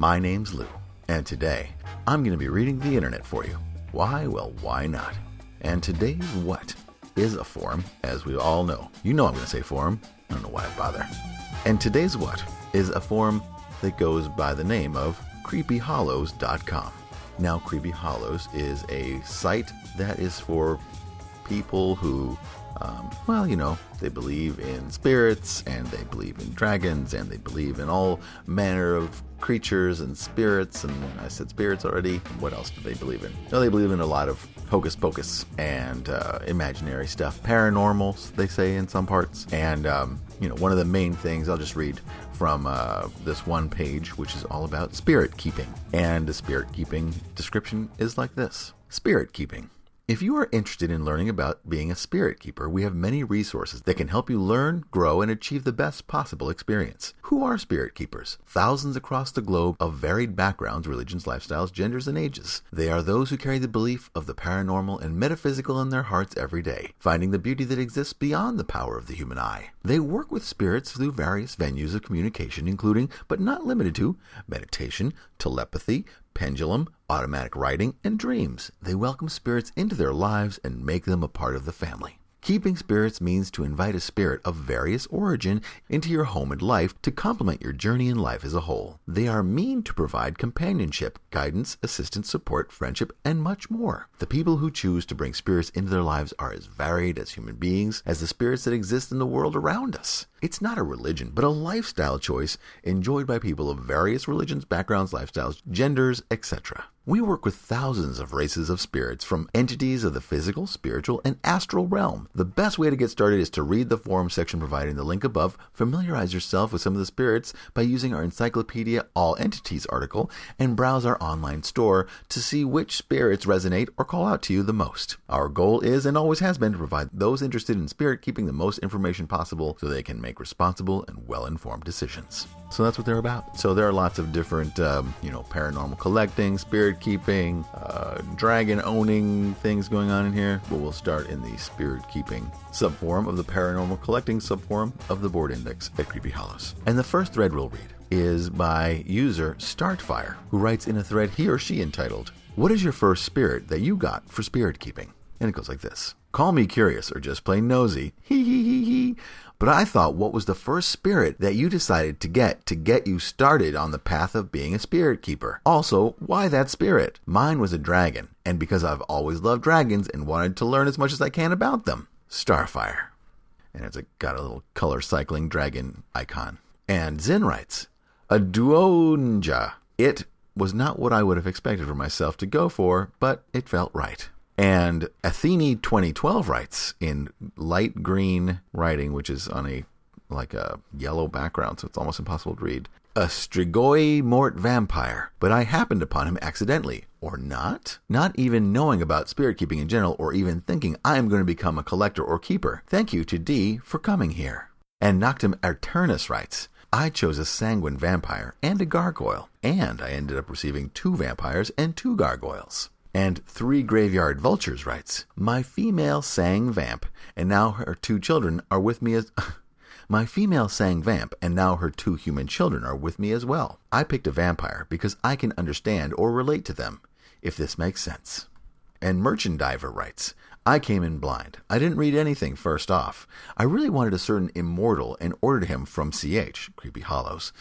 My name's Lou, and today I'm going to be reading the internet for you. Why? Well, why not? And today's what is a forum, as we all know. You know I'm going to say forum. I don't know why I bother. And today's what is a forum that goes by the name of creepyhollows.com. Now, Creepy Hollows is a site that is for people who, um, well, you know, they believe in spirits and they believe in dragons and they believe in all manner of creatures and spirits. And I said spirits already. What else do they believe in? No, they believe in a lot of hocus pocus and uh, imaginary stuff, paranormals, they say in some parts. And, um, you know, one of the main things, I'll just read from uh, this one page, which is all about spirit keeping. And the spirit keeping description is like this Spirit keeping. If you are interested in learning about being a spirit keeper, we have many resources that can help you learn, grow, and achieve the best possible experience. Who are spirit keepers? Thousands across the globe of varied backgrounds, religions, lifestyles, genders, and ages. They are those who carry the belief of the paranormal and metaphysical in their hearts every day, finding the beauty that exists beyond the power of the human eye. They work with spirits through various venues of communication, including, but not limited to, meditation, telepathy, pendulum, automatic writing, and dreams. They welcome spirits into their lives and make them a part of the family. Keeping spirits means to invite a spirit of various origin into your home and life to complement your journey in life as a whole. They are mean to provide companionship, guidance, assistance, support, friendship, and much more. The people who choose to bring spirits into their lives are as varied as human beings as the spirits that exist in the world around us. It's not a religion, but a lifestyle choice enjoyed by people of various religions, backgrounds, lifestyles, genders, etc. We work with thousands of races of spirits from entities of the physical, spiritual, and astral realm. The best way to get started is to read the forum section provided in the link above, familiarize yourself with some of the spirits by using our Encyclopedia All Entities article, and browse our online store to see which spirits resonate or call out to you the most. Our goal is and always has been to provide those interested in spirit keeping the most information possible so they can make responsible and well informed decisions. So that's what they're about. So there are lots of different, um, you know, paranormal collecting, spirit keeping, uh, dragon owning things going on in here. But we'll start in the spirit keeping subforum of the paranormal collecting subforum of the board index at Creepy Hollows. And the first thread we'll read is by user Starfire, who writes in a thread he or she entitled, What is your first spirit that you got for spirit keeping? And it goes like this Call me curious or just plain nosy. But I thought, what was the first spirit that you decided to get to get you started on the path of being a spirit keeper? Also, why that spirit? Mine was a dragon, and because I've always loved dragons and wanted to learn as much as I can about them. Starfire. And it's got a little color cycling dragon icon. And Zin writes, a duonja. It was not what I would have expected for myself to go for, but it felt right. And Athene 2012 writes in light green writing, which is on a like a yellow background, so it's almost impossible to read. A Strigoi Mort vampire, but I happened upon him accidentally, or not? Not even knowing about spirit keeping in general, or even thinking I am going to become a collector or keeper. Thank you to D for coming here. And Noctum Arturnus writes, I chose a sanguine vampire and a gargoyle, and I ended up receiving two vampires and two gargoyles. And Three Graveyard Vultures writes, My female sang vamp, and now her two children are with me as. My female sang vamp, and now her two human children are with me as well. I picked a vampire because I can understand or relate to them, if this makes sense. And Merchandiver writes, I came in blind. I didn't read anything first off. I really wanted a certain immortal and ordered him from CH, Creepy Hollows.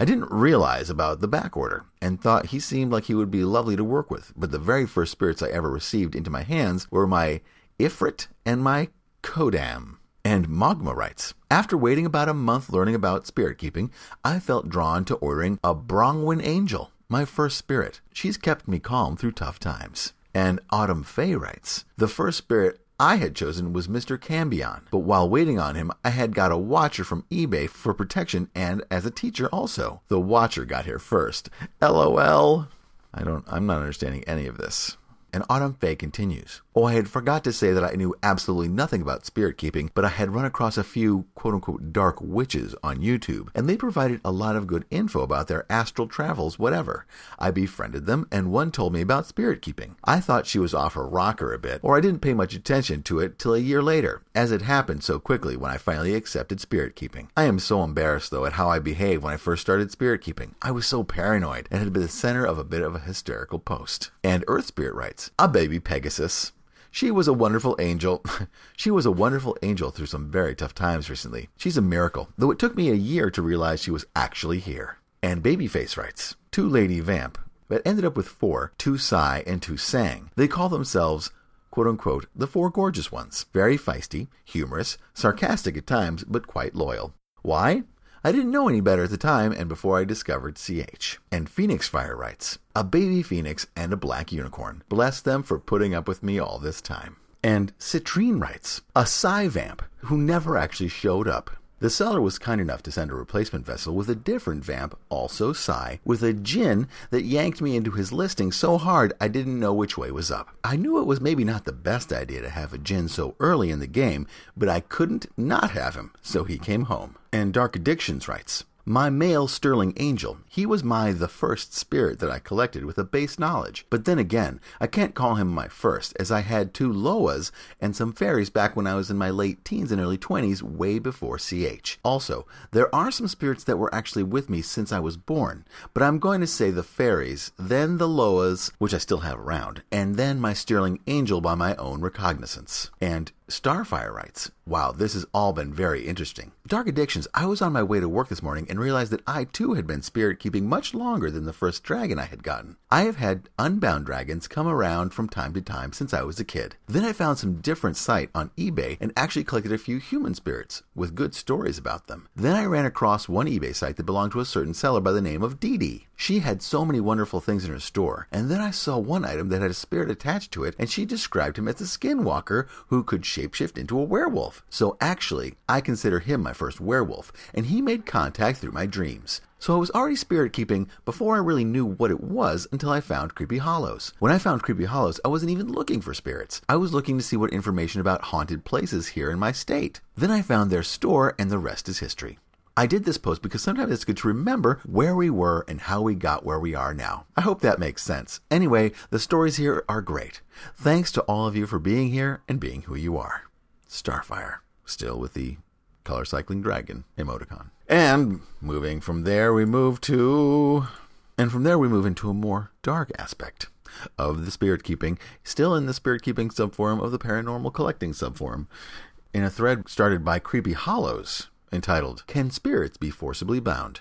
I didn't realize about the back order and thought he seemed like he would be lovely to work with, but the very first spirits I ever received into my hands were my Ifrit and my Khodam. And Magma writes, After waiting about a month learning about spirit keeping, I felt drawn to ordering a Brongwyn Angel, my first spirit. She's kept me calm through tough times. And Autumn Fay writes, The first spirit I had chosen was Mr. Cambion, but while waiting on him, I had got a watcher from eBay for protection and as a teacher also. The watcher got here first. LOL. I don't I'm not understanding any of this. And Autumn Faye continues. Oh, I had forgot to say that I knew absolutely nothing about spirit keeping, but I had run across a few quote unquote dark witches on YouTube, and they provided a lot of good info about their astral travels, whatever. I befriended them, and one told me about spirit keeping. I thought she was off her rocker a bit, or I didn't pay much attention to it till a year later, as it happened so quickly when I finally accepted spirit keeping. I am so embarrassed, though, at how I behaved when I first started spirit keeping. I was so paranoid and had been the center of a bit of a hysterical post. And Earth Spirit writes, A baby Pegasus. She was a wonderful angel. she was a wonderful angel through some very tough times recently. She's a miracle, though it took me a year to realize she was actually here. And Babyface writes, Two Lady Vamp, but ended up with four, two Psy and two Sang. They call themselves quote unquote, the four gorgeous ones. Very feisty, humorous, sarcastic at times, but quite loyal. Why? I didn't know any better at the time and before I discovered CH. And Phoenix Fire writes, A baby phoenix and a black unicorn. Bless them for putting up with me all this time. And Citrine writes, A Psy Vamp who never actually showed up. The seller was kind enough to send a replacement vessel with a different vamp, also Psy, with a djinn that yanked me into his listing so hard I didn't know which way was up. I knew it was maybe not the best idea to have a djinn so early in the game, but I couldn't not have him, so he came home. And Dark Addictions writes, my male sterling angel, he was my the first spirit that I collected with a base knowledge. But then again, I can't call him my first, as I had two Loas and some fairies back when I was in my late teens and early 20s, way before CH. Also, there are some spirits that were actually with me since I was born, but I'm going to say the fairies, then the Loas, which I still have around, and then my sterling angel by my own recognizance. And Starfire writes, Wow, this has all been very interesting. Dark Addictions, I was on my way to work this morning and realized that I too had been spirit keeping much longer than the first dragon I had gotten. I have had unbound dragons come around from time to time since I was a kid. Then I found some different site on eBay and actually collected a few human spirits with good stories about them. Then I ran across one eBay site that belonged to a certain seller by the name of Dee Dee. She had so many wonderful things in her store, and then I saw one item that had a spirit attached to it, and she described him as a skinwalker who could shapeshift into a werewolf. So actually, I consider him my first werewolf, and he made contact through my dreams. So I was already spirit keeping before I really knew what it was until I found Creepy Hollows. When I found Creepy Hollows, I wasn't even looking for spirits. I was looking to see what information about haunted places here in my state. Then I found their store, and the rest is history. I did this post because sometimes it's good to remember where we were and how we got where we are now. I hope that makes sense. Anyway, the stories here are great. Thanks to all of you for being here and being who you are. Starfire, still with the color cycling dragon emoticon. And moving from there, we move to. And from there, we move into a more dark aspect of the spirit keeping, still in the spirit keeping subforum of the paranormal collecting subforum, in a thread started by Creepy Hollows entitled, Can Spirits Be Forcibly Bound?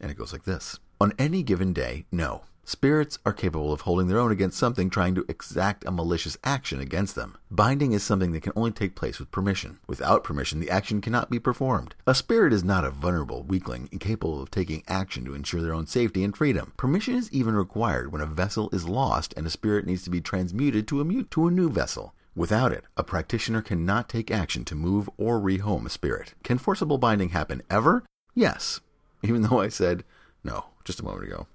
And it goes like this On any given day, no. Spirits are capable of holding their own against something trying to exact a malicious action against them. Binding is something that can only take place with permission. Without permission, the action cannot be performed. A spirit is not a vulnerable weakling incapable of taking action to ensure their own safety and freedom. Permission is even required when a vessel is lost and a spirit needs to be transmuted to a, mute, to a new vessel. Without it, a practitioner cannot take action to move or rehome a spirit. Can forcible binding happen ever? Yes. Even though I said no just a moment ago.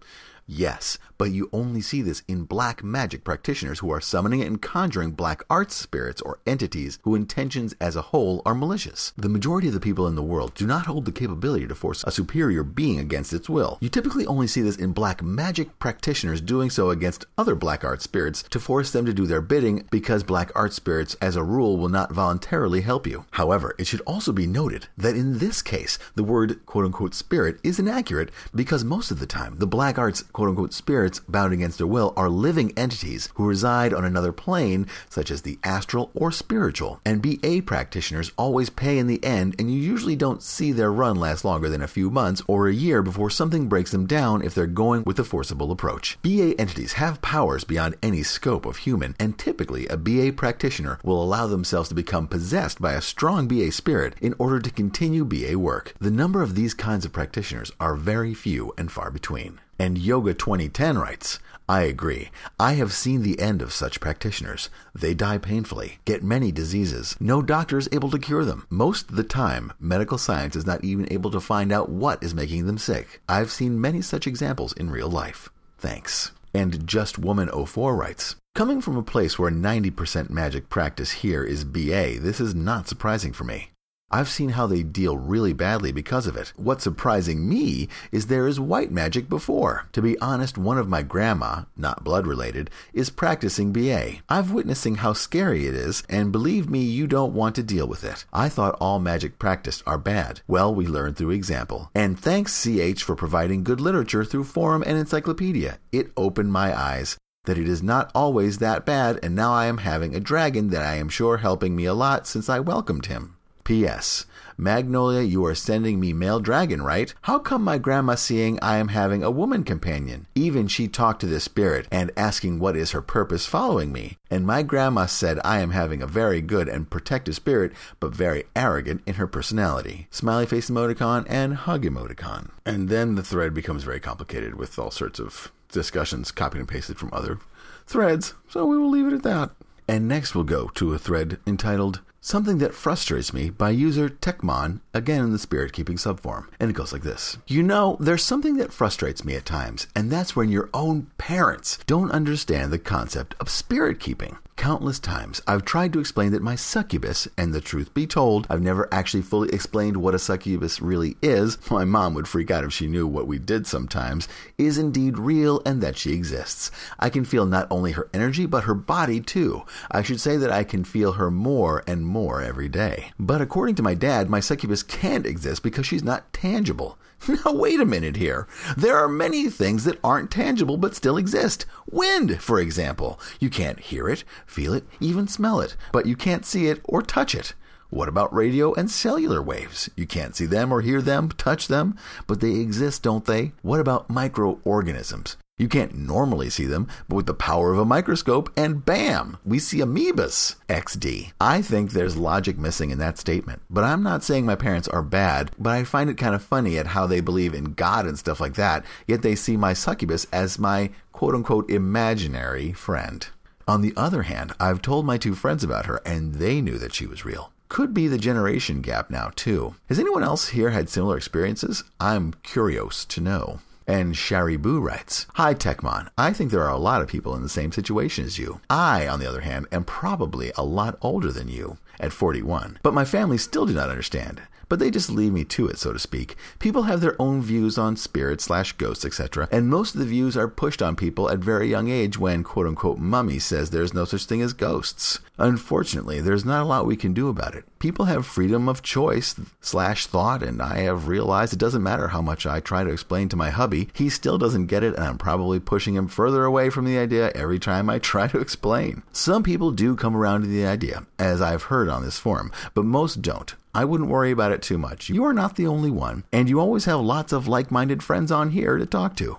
Yes, but you only see this in black magic practitioners who are summoning and conjuring black arts spirits or entities whose intentions as a whole are malicious. The majority of the people in the world do not hold the capability to force a superior being against its will. You typically only see this in black magic practitioners doing so against other black art spirits to force them to do their bidding because black art spirits, as a rule, will not voluntarily help you. However, it should also be noted that in this case, the word quote unquote spirit is inaccurate because most of the time, the black arts quote unquote spirits bound against their will are living entities who reside on another plane, such as the astral or spiritual. And BA practitioners always pay in the end, and you usually don't see their run last longer than a few months or a year before something breaks them down if they're going with a forcible approach. BA entities have powers beyond any scope of human, and typically a BA practitioner will allow themselves to become possessed by a strong BA spirit in order to continue BA work. The number of these kinds of practitioners are very few and far between. And Yoga 2010 writes, I agree. I have seen the end of such practitioners. They die painfully, get many diseases. No doctor is able to cure them. Most of the time, medical science is not even able to find out what is making them sick. I've seen many such examples in real life. Thanks. And Just Woman 04 writes, Coming from a place where 90% magic practice here is BA, this is not surprising for me. I've seen how they deal really badly because of it. What's surprising me is there is white magic before. To be honest, one of my grandma, not blood related, is practicing BA. I've witnessing how scary it is, and believe me, you don't want to deal with it. I thought all magic practiced are bad. Well, we learn through example. And thanks CH for providing good literature through forum and encyclopedia. It opened my eyes that it is not always that bad, and now I am having a dragon that I am sure helping me a lot since I welcomed him. P.S. Magnolia, you are sending me male dragon, right? How come my grandma seeing I am having a woman companion? Even she talked to the spirit and asking what is her purpose following me. And my grandma said I am having a very good and protective spirit, but very arrogant in her personality. Smiley face emoticon and hug emoticon. And then the thread becomes very complicated with all sorts of discussions copied and pasted from other threads, so we will leave it at that. And next we'll go to a thread entitled Something that frustrates me by user Techmon, again in the spirit keeping subform. And it goes like this You know, there's something that frustrates me at times, and that's when your own parents don't understand the concept of spirit keeping. Countless times I've tried to explain that my succubus, and the truth be told, I've never actually fully explained what a succubus really is. My mom would freak out if she knew what we did sometimes, is indeed real and that she exists. I can feel not only her energy, but her body too. I should say that I can feel her more and more every day. But according to my dad, my succubus can't exist because she's not tangible. Now, wait a minute here. There are many things that aren't tangible but still exist. Wind, for example. You can't hear it, feel it, even smell it, but you can't see it or touch it. What about radio and cellular waves? You can't see them or hear them, touch them, but they exist, don't they? What about microorganisms? You can't normally see them, but with the power of a microscope, and bam, we see amoebas. XD. I think there's logic missing in that statement, but I'm not saying my parents are bad, but I find it kind of funny at how they believe in God and stuff like that, yet they see my succubus as my quote unquote imaginary friend. On the other hand, I've told my two friends about her, and they knew that she was real. Could be the generation gap now, too. Has anyone else here had similar experiences? I'm curious to know. And Sharibu writes, Hi Techmon, I think there are a lot of people in the same situation as you. I, on the other hand, am probably a lot older than you, at 41, but my family still do not understand but they just leave me to it, so to speak. People have their own views on spirits slash ghosts, etc., and most of the views are pushed on people at very young age when quote unquote mummy says there's no such thing as ghosts. Unfortunately, there's not a lot we can do about it. People have freedom of choice slash thought, and I have realized it doesn't matter how much I try to explain to my hubby, he still doesn't get it, and I'm probably pushing him further away from the idea every time I try to explain. Some people do come around to the idea, as I've heard on this forum, but most don't. I wouldn't worry about it too much. You are not the only one, and you always have lots of like minded friends on here to talk to.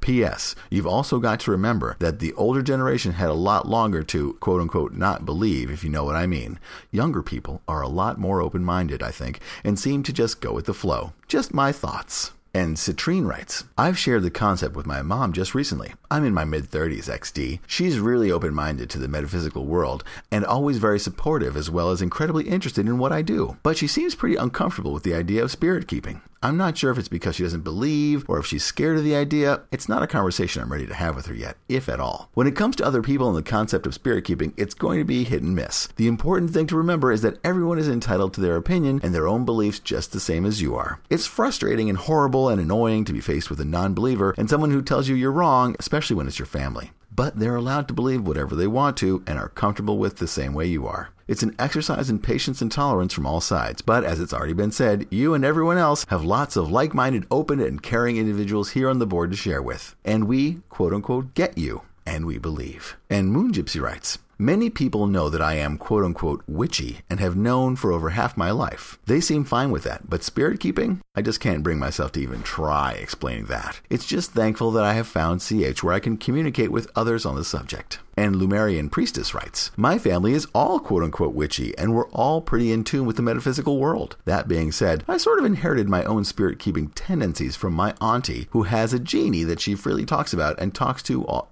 P.S. You've also got to remember that the older generation had a lot longer to quote unquote not believe, if you know what I mean. Younger people are a lot more open minded, I think, and seem to just go with the flow. Just my thoughts. And Citrine writes, I've shared the concept with my mom just recently. I'm in my mid 30s, XD. She's really open minded to the metaphysical world and always very supportive as well as incredibly interested in what I do. But she seems pretty uncomfortable with the idea of spirit keeping. I'm not sure if it's because she doesn't believe or if she's scared of the idea. It's not a conversation I'm ready to have with her yet, if at all. When it comes to other people and the concept of spirit keeping, it's going to be hit and miss. The important thing to remember is that everyone is entitled to their opinion and their own beliefs just the same as you are. It's frustrating and horrible and annoying to be faced with a non believer and someone who tells you you're wrong, especially when it's your family but they're allowed to believe whatever they want to and are comfortable with the same way you are. It's an exercise in patience and tolerance from all sides, but as it's already been said, you and everyone else have lots of like minded, open, and caring individuals here on the board to share with. And we, quote unquote, get you, and we believe. And Moon Gypsy writes, Many people know that I am quote unquote witchy and have known for over half my life. They seem fine with that, but spirit keeping? I just can't bring myself to even try explaining that. It's just thankful that I have found CH where I can communicate with others on the subject. And Lumerian Priestess writes, My family is all quote unquote witchy, and we're all pretty in tune with the metaphysical world. That being said, I sort of inherited my own spirit keeping tendencies from my auntie, who has a genie that she freely talks about and talks to all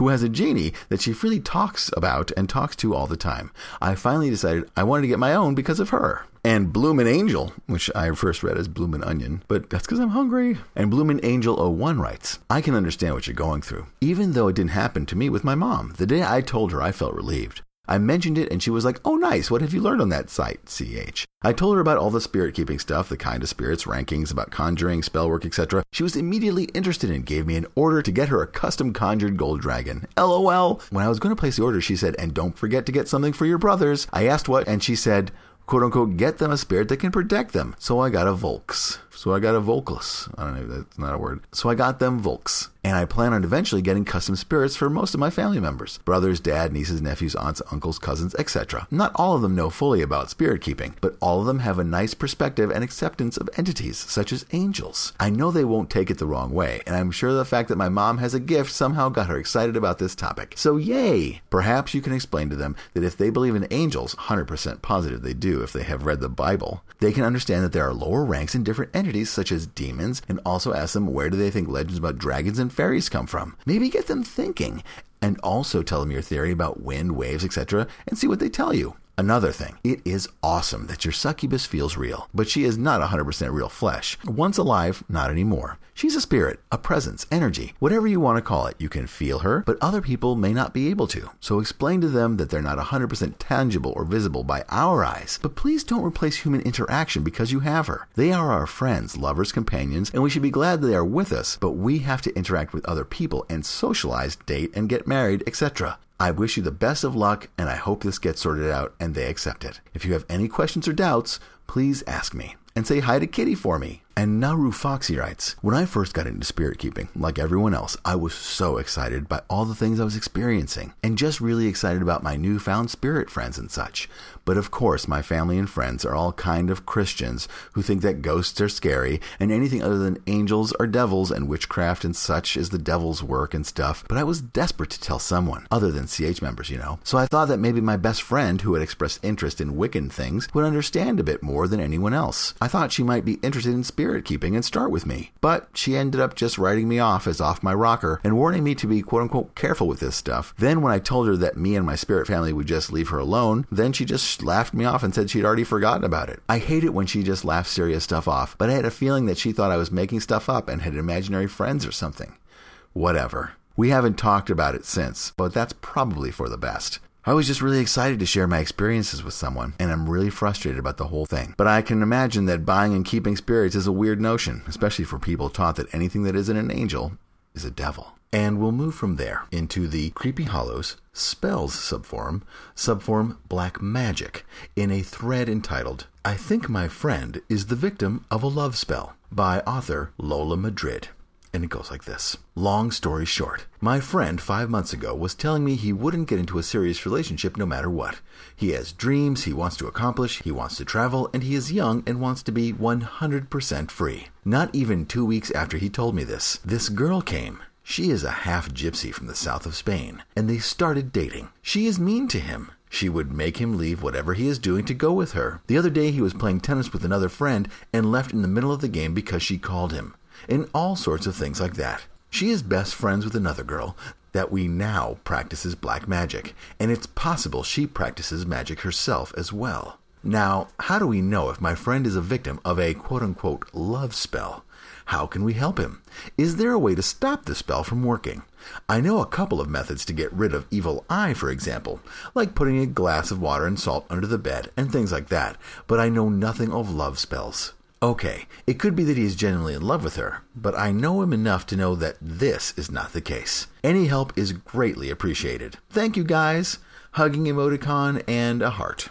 who has a genie that she freely talks about and talks to all the time. I finally decided I wanted to get my own because of her. And Bloomin' Angel, which I first read as Bloomin' Onion, but that's because I'm hungry. And Bloomin' Angel 01 writes, I can understand what you're going through, even though it didn't happen to me with my mom. The day I told her, I felt relieved. I mentioned it and she was like, Oh, nice. What have you learned on that site, CH? I told her about all the spirit keeping stuff, the kind of spirits, rankings, about conjuring, spellwork, etc. She was immediately interested and gave me an order to get her a custom conjured gold dragon. LOL. When I was going to place the order, she said, And don't forget to get something for your brothers. I asked what, and she said, quote unquote, get them a spirit that can protect them. So I got a Volks. So I got a Volkless. I don't know, that's not a word. So I got them Volks and I plan on eventually getting custom spirits for most of my family members brothers, dad, nieces, nephews, aunts, uncles, cousins, etc. Not all of them know fully about spirit keeping, but all of them have a nice perspective and acceptance of entities, such as angels. I know they won't take it the wrong way, and I'm sure the fact that my mom has a gift somehow got her excited about this topic. So, yay! Perhaps you can explain to them that if they believe in angels, 100% positive they do if they have read the Bible, they can understand that there are lower ranks in different entities, such as demons, and also ask them where do they think legends about dragons and fairies come from. Maybe get them thinking, and also tell them your theory about wind, waves, etc., and see what they tell you. Another thing, it is awesome that your succubus feels real, but she is not 100% real flesh. Once alive, not anymore. She's a spirit, a presence, energy, whatever you want to call it. You can feel her, but other people may not be able to. So explain to them that they're not 100% tangible or visible by our eyes. But please don't replace human interaction because you have her. They are our friends, lovers, companions, and we should be glad they are with us, but we have to interact with other people and socialize, date, and get married, etc. I wish you the best of luck, and I hope this gets sorted out and they accept it. If you have any questions or doubts, please ask me. And say hi to Kitty for me. And Naru Foxy writes When I first got into spirit keeping, like everyone else, I was so excited by all the things I was experiencing and just really excited about my newfound spirit friends and such. But of course, my family and friends are all kind of Christians who think that ghosts are scary and anything other than angels are devils and witchcraft and such is the devil's work and stuff. But I was desperate to tell someone, other than CH members, you know. So I thought that maybe my best friend, who had expressed interest in Wiccan things, would understand a bit more than anyone else. I thought she might be interested in spirit spirit keeping and start with me. But she ended up just writing me off as off my rocker and warning me to be quote unquote careful with this stuff. Then, when I told her that me and my spirit family would just leave her alone, then she just laughed me off and said she'd already forgotten about it. I hate it when she just laughs serious stuff off, but I had a feeling that she thought I was making stuff up and had imaginary friends or something. Whatever. We haven't talked about it since, but that's probably for the best. I was just really excited to share my experiences with someone, and I'm really frustrated about the whole thing. But I can imagine that buying and keeping spirits is a weird notion, especially for people taught that anything that isn't an angel is a devil. And we'll move from there into the Creepy Hollows Spells subform, subform Black Magic, in a thread entitled, I Think My Friend is the Victim of a Love Spell, by author Lola Madrid. And it goes like this Long story short, my friend five months ago was telling me he wouldn't get into a serious relationship no matter what. He has dreams he wants to accomplish, he wants to travel, and he is young and wants to be 100% free. Not even two weeks after he told me this, this girl came. She is a half gypsy from the south of Spain, and they started dating. She is mean to him. She would make him leave whatever he is doing to go with her. The other day he was playing tennis with another friend and left in the middle of the game because she called him and all sorts of things like that. She is best friends with another girl that we now practices black magic, and it's possible she practices magic herself as well. Now, how do we know if my friend is a victim of a quote unquote love spell? How can we help him? Is there a way to stop the spell from working? I know a couple of methods to get rid of evil eye, for example, like putting a glass of water and salt under the bed and things like that, but I know nothing of love spells. Okay, it could be that he is genuinely in love with her, but I know him enough to know that this is not the case. Any help is greatly appreciated. Thank you, guys. Hugging emoticon and a heart.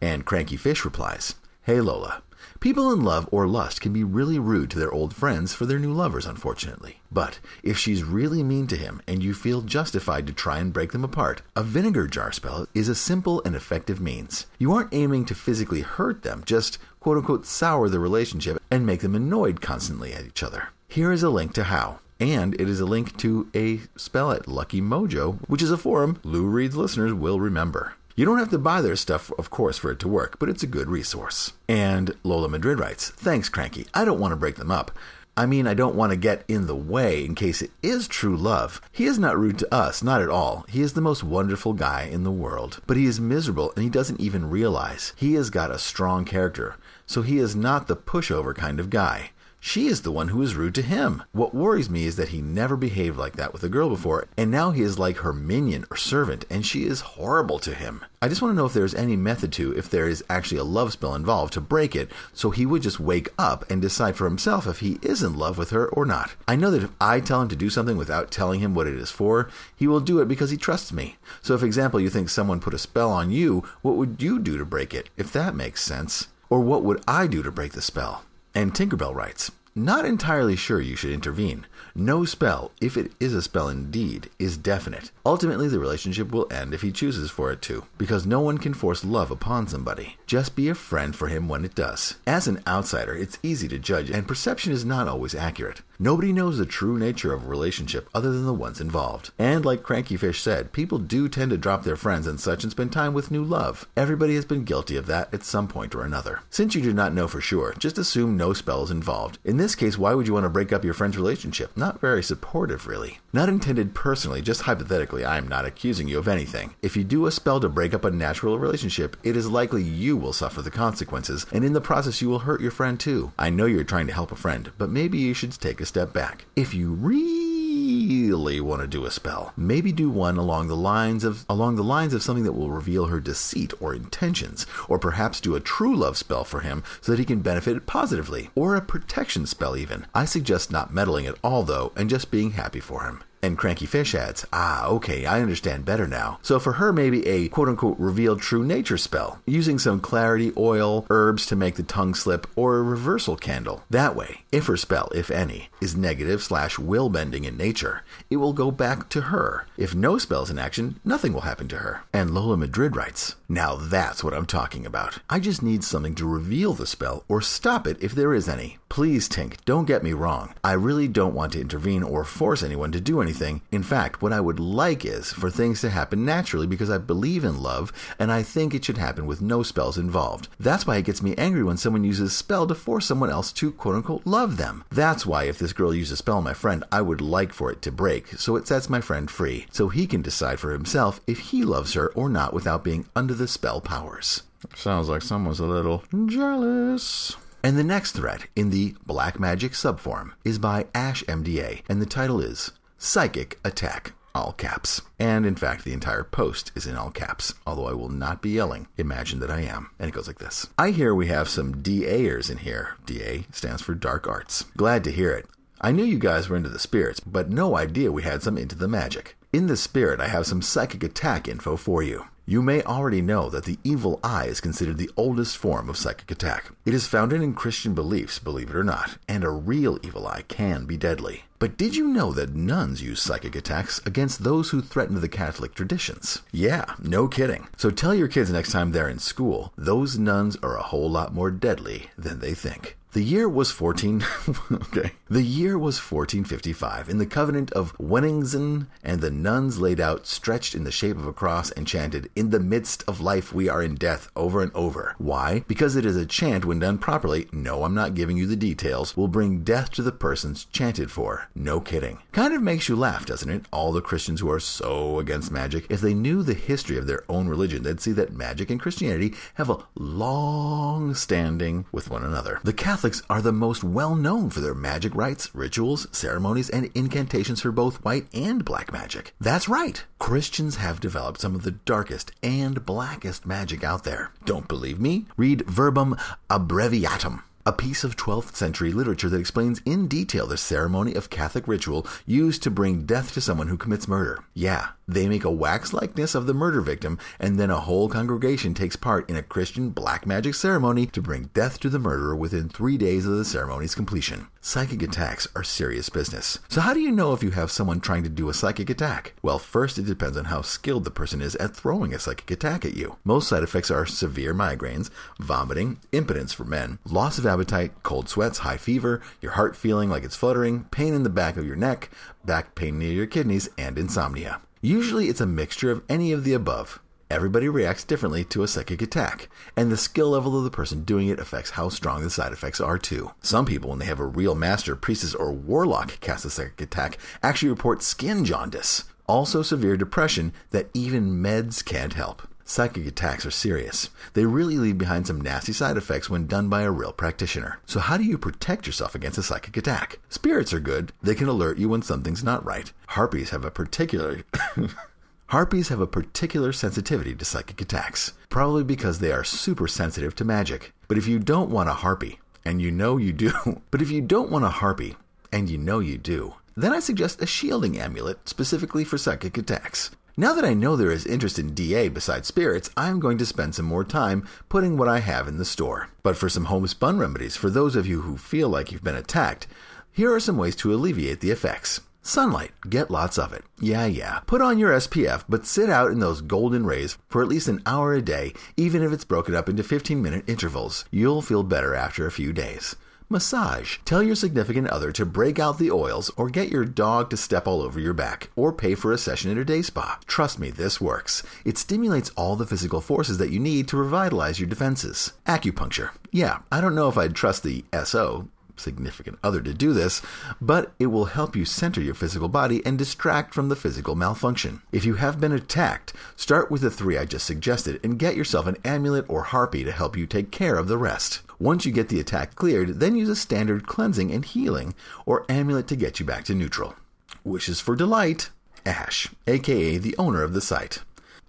And Cranky Fish replies Hey Lola, People in love or lust can be really rude to their old friends for their new lovers, unfortunately. But if she's really mean to him and you feel justified to try and break them apart, a vinegar jar spell is a simple and effective means. You aren't aiming to physically hurt them, just quote unquote sour the relationship and make them annoyed constantly at each other. Here is a link to how and it is a link to a spell at Lucky Mojo, which is a forum Lou Reads listeners will remember. You don't have to buy their stuff, of course, for it to work, but it's a good resource. And Lola Madrid writes Thanks, Cranky. I don't want to break them up. I mean, I don't want to get in the way in case it is true love. He is not rude to us, not at all. He is the most wonderful guy in the world. But he is miserable and he doesn't even realize. He has got a strong character, so he is not the pushover kind of guy. She is the one who is rude to him. What worries me is that he never behaved like that with a girl before, and now he is like her minion or servant, and she is horrible to him. I just want to know if there's any method to, if there is actually a love spell involved, to break it, so he would just wake up and decide for himself if he is in love with her or not. I know that if I tell him to do something without telling him what it is for, he will do it because he trusts me. So, if example, you think someone put a spell on you, what would you do to break it, if that makes sense? Or what would I do to break the spell? And Tinkerbell writes, not entirely sure you should intervene. No spell, if it is a spell indeed, is definite. Ultimately, the relationship will end if he chooses for it to, because no one can force love upon somebody. Just be a friend for him when it does. As an outsider, it's easy to judge, and perception is not always accurate. Nobody knows the true nature of a relationship other than the ones involved. And like Cranky Fish said, people do tend to drop their friends and such and spend time with new love. Everybody has been guilty of that at some point or another. Since you do not know for sure, just assume no spell is involved. In this case, why would you want to break up your friend's relationship? Not very supportive, really. Not intended personally, just I am not accusing you of anything. If you do a spell to break up a natural relationship, it is likely you will suffer the consequences, and in the process, you will hurt your friend too. I know you're trying to help a friend, but maybe you should take a step back. If you really want to do a spell, maybe do one along the lines of along the lines of something that will reveal her deceit or intentions, or perhaps do a true love spell for him so that he can benefit positively, or a protection spell even. I suggest not meddling at all though, and just being happy for him. And Cranky Fish adds, Ah, okay, I understand better now. So for her, maybe a quote unquote revealed true nature spell, using some clarity, oil, herbs to make the tongue slip, or a reversal candle. That way, if her spell, if any, is negative slash will bending in nature, it will go back to her. If no spells in action, nothing will happen to her. And Lola Madrid writes, Now that's what I'm talking about. I just need something to reveal the spell or stop it if there is any. Please, Tink, don't get me wrong. I really don't want to intervene or force anyone to do anything anything. In fact, what I would like is for things to happen naturally because I believe in love and I think it should happen with no spells involved. That's why it gets me angry when someone uses a spell to force someone else to quote unquote love them. That's why if this girl uses a spell on my friend, I would like for it to break so it sets my friend free so he can decide for himself if he loves her or not without being under the spell powers. Sounds like someone's a little jealous. And the next threat in the Black Magic subform is by Ash MDA, and the title is Psychic Attack. All caps. And in fact, the entire post is in all caps, although I will not be yelling. Imagine that I am. And it goes like this I hear we have some DAers in here. DA stands for Dark Arts. Glad to hear it. I knew you guys were into the spirits, but no idea we had some into the magic. In the spirit, I have some psychic attack info for you. You may already know that the evil eye is considered the oldest form of psychic attack. It is founded in Christian beliefs, believe it or not, and a real evil eye can be deadly. But did you know that nuns use psychic attacks against those who threaten the Catholic traditions? Yeah, no kidding. So tell your kids next time they're in school, those nuns are a whole lot more deadly than they think. The year was 14 okay. The year was 1455 in the covenant of Wennigsen and the nuns laid out stretched in the shape of a cross and chanted in the midst of life we are in death over and over. Why? Because it is a chant when done properly. No, I'm not giving you the details. Will bring death to the persons chanted for. No kidding. Kind of makes you laugh, doesn't it? All the Christians who are so against magic, if they knew the history of their own religion, they'd see that magic and Christianity have a long standing with one another. The Catholics are the most well known for their magic rites, rituals, ceremonies, and incantations for both white and black magic. That's right. Christians have developed some of the darkest and blackest magic out there. Don't believe me? Read Verbum Abbreviatum a piece of 12th century literature that explains in detail the ceremony of Catholic ritual used to bring death to someone who commits murder. Yeah, they make a wax likeness of the murder victim, and then a whole congregation takes part in a Christian black magic ceremony to bring death to the murderer within three days of the ceremony's completion. Psychic attacks are serious business. So, how do you know if you have someone trying to do a psychic attack? Well, first, it depends on how skilled the person is at throwing a psychic attack at you. Most side effects are severe migraines, vomiting, impotence for men, loss of appetite, cold sweats, high fever, your heart feeling like it's fluttering, pain in the back of your neck, back pain near your kidneys, and insomnia. Usually it's a mixture of any of the above. Everybody reacts differently to a psychic attack, and the skill level of the person doing it affects how strong the side effects are too. Some people, when they have a real master, priestess, or warlock cast a psychic attack, actually report skin jaundice, also severe depression that even meds can't help. Psychic attacks are serious. They really leave behind some nasty side effects when done by a real practitioner. So, how do you protect yourself against a psychic attack? Spirits are good. They can alert you when something's not right. Harpies have a particular. Harpies have a particular sensitivity to psychic attacks, probably because they are super sensitive to magic. But if you don't want a harpy, and you know you do, but if you don't want a harpy, and you know you do, then I suggest a shielding amulet specifically for psychic attacks. Now that I know there is interest in DA besides spirits, I'm going to spend some more time putting what I have in the store. But for some homespun remedies for those of you who feel like you've been attacked, here are some ways to alleviate the effects. Sunlight, get lots of it. Yeah, yeah. Put on your SPF, but sit out in those golden rays for at least an hour a day, even if it's broken up into 15 minute intervals. You'll feel better after a few days. Massage. Tell your significant other to break out the oils or get your dog to step all over your back or pay for a session at a day spa. Trust me, this works. It stimulates all the physical forces that you need to revitalize your defenses. Acupuncture. Yeah, I don't know if I'd trust the SO, significant other to do this, but it will help you center your physical body and distract from the physical malfunction. If you have been attacked, start with the three I just suggested and get yourself an amulet or harpy to help you take care of the rest. Once you get the attack cleared, then use a standard cleansing and healing or amulet to get you back to neutral. Wishes for Delight, Ash, aka the owner of the site.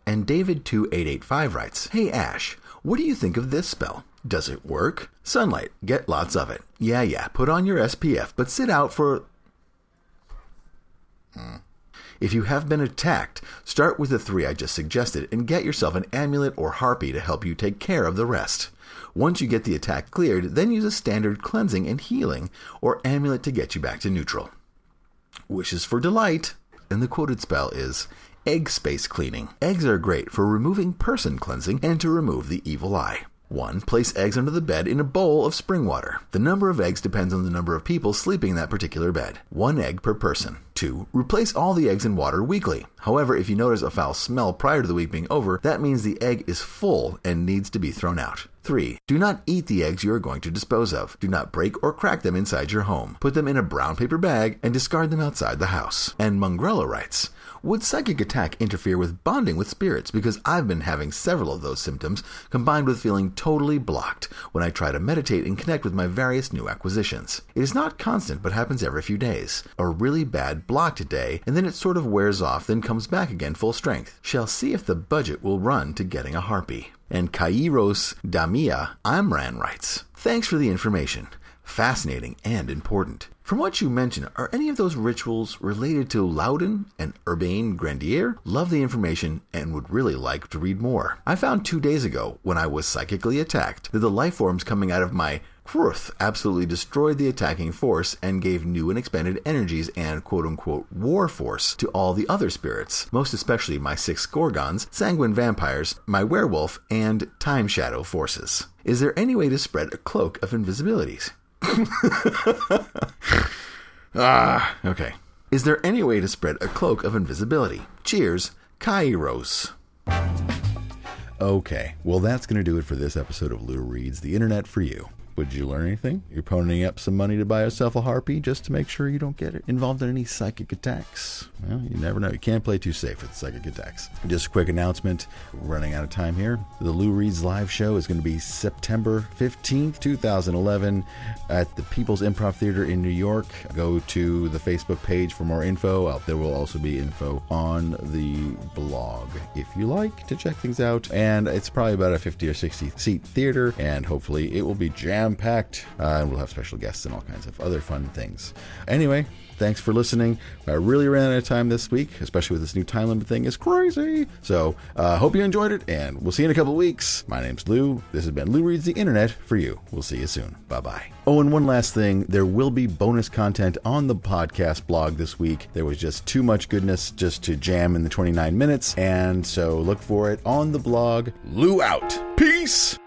And David2885 writes Hey Ash, what do you think of this spell? Does it work? Sunlight, get lots of it. Yeah, yeah, put on your SPF, but sit out for. Hmm. If you have been attacked, start with the three I just suggested and get yourself an amulet or harpy to help you take care of the rest. Once you get the attack cleared, then use a standard cleansing and healing or amulet to get you back to neutral. Wishes for Delight, and the quoted spell is Egg Space Cleaning. Eggs are great for removing person cleansing and to remove the evil eye. 1. Place eggs under the bed in a bowl of spring water. The number of eggs depends on the number of people sleeping in that particular bed. One egg per person. 2. Replace all the eggs in water weekly. However, if you notice a foul smell prior to the week being over, that means the egg is full and needs to be thrown out. 3. Do not eat the eggs you are going to dispose of. Do not break or crack them inside your home. Put them in a brown paper bag and discard them outside the house. And Mongrello writes, would psychic attack interfere with bonding with spirits? Because I've been having several of those symptoms, combined with feeling totally blocked when I try to meditate and connect with my various new acquisitions. It is not constant, but happens every few days. A really bad blocked day, and then it sort of wears off, then comes back again full strength. Shall see if the budget will run to getting a harpy. And Kairos Damia Amran writes, Thanks for the information. Fascinating and important. From what you mentioned, are any of those rituals related to Loudun and Urbain Grandier? Love the information and would really like to read more. I found two days ago, when I was psychically attacked, that the life forms coming out of my Kruth absolutely destroyed the attacking force and gave new and expanded energies and quote unquote war force to all the other spirits, most especially my six Gorgons, sanguine vampires, my werewolf, and time shadow forces. Is there any way to spread a cloak of invisibilities? ah, okay. Is there any way to spread a cloak of invisibility? Cheers, Kairos. Okay, well, that's going to do it for this episode of Lou Reads the Internet for You. Would you learn anything? You're ponying up some money to buy yourself a harpy just to make sure you don't get involved in any psychic attacks. Well, never know. You can't play too safe with psychic attacks. Just a quick announcement. We're running out of time here. The Lou Reads live show is going to be September 15th, 2011 at the People's Improv Theater in New York. Go to the Facebook page for more info. There will also be info on the blog if you like to check things out. And it's probably about a 50 or 60 seat theater, and hopefully it will be jam packed. Uh, and we'll have special guests and all kinds of other fun things. Anyway, thanks for listening. I really ran out of time this week, especially with this new time limit thing. It's crazy. So, uh, hope you enjoyed it, and we'll see you in a couple weeks. My name's Lou. This has been Lou Reads the Internet for you. We'll see you soon. Bye bye. Oh, and one last thing there will be bonus content on the podcast blog this week. There was just too much goodness just to jam in the 29 minutes, and so look for it on the blog. Lou out. Peace.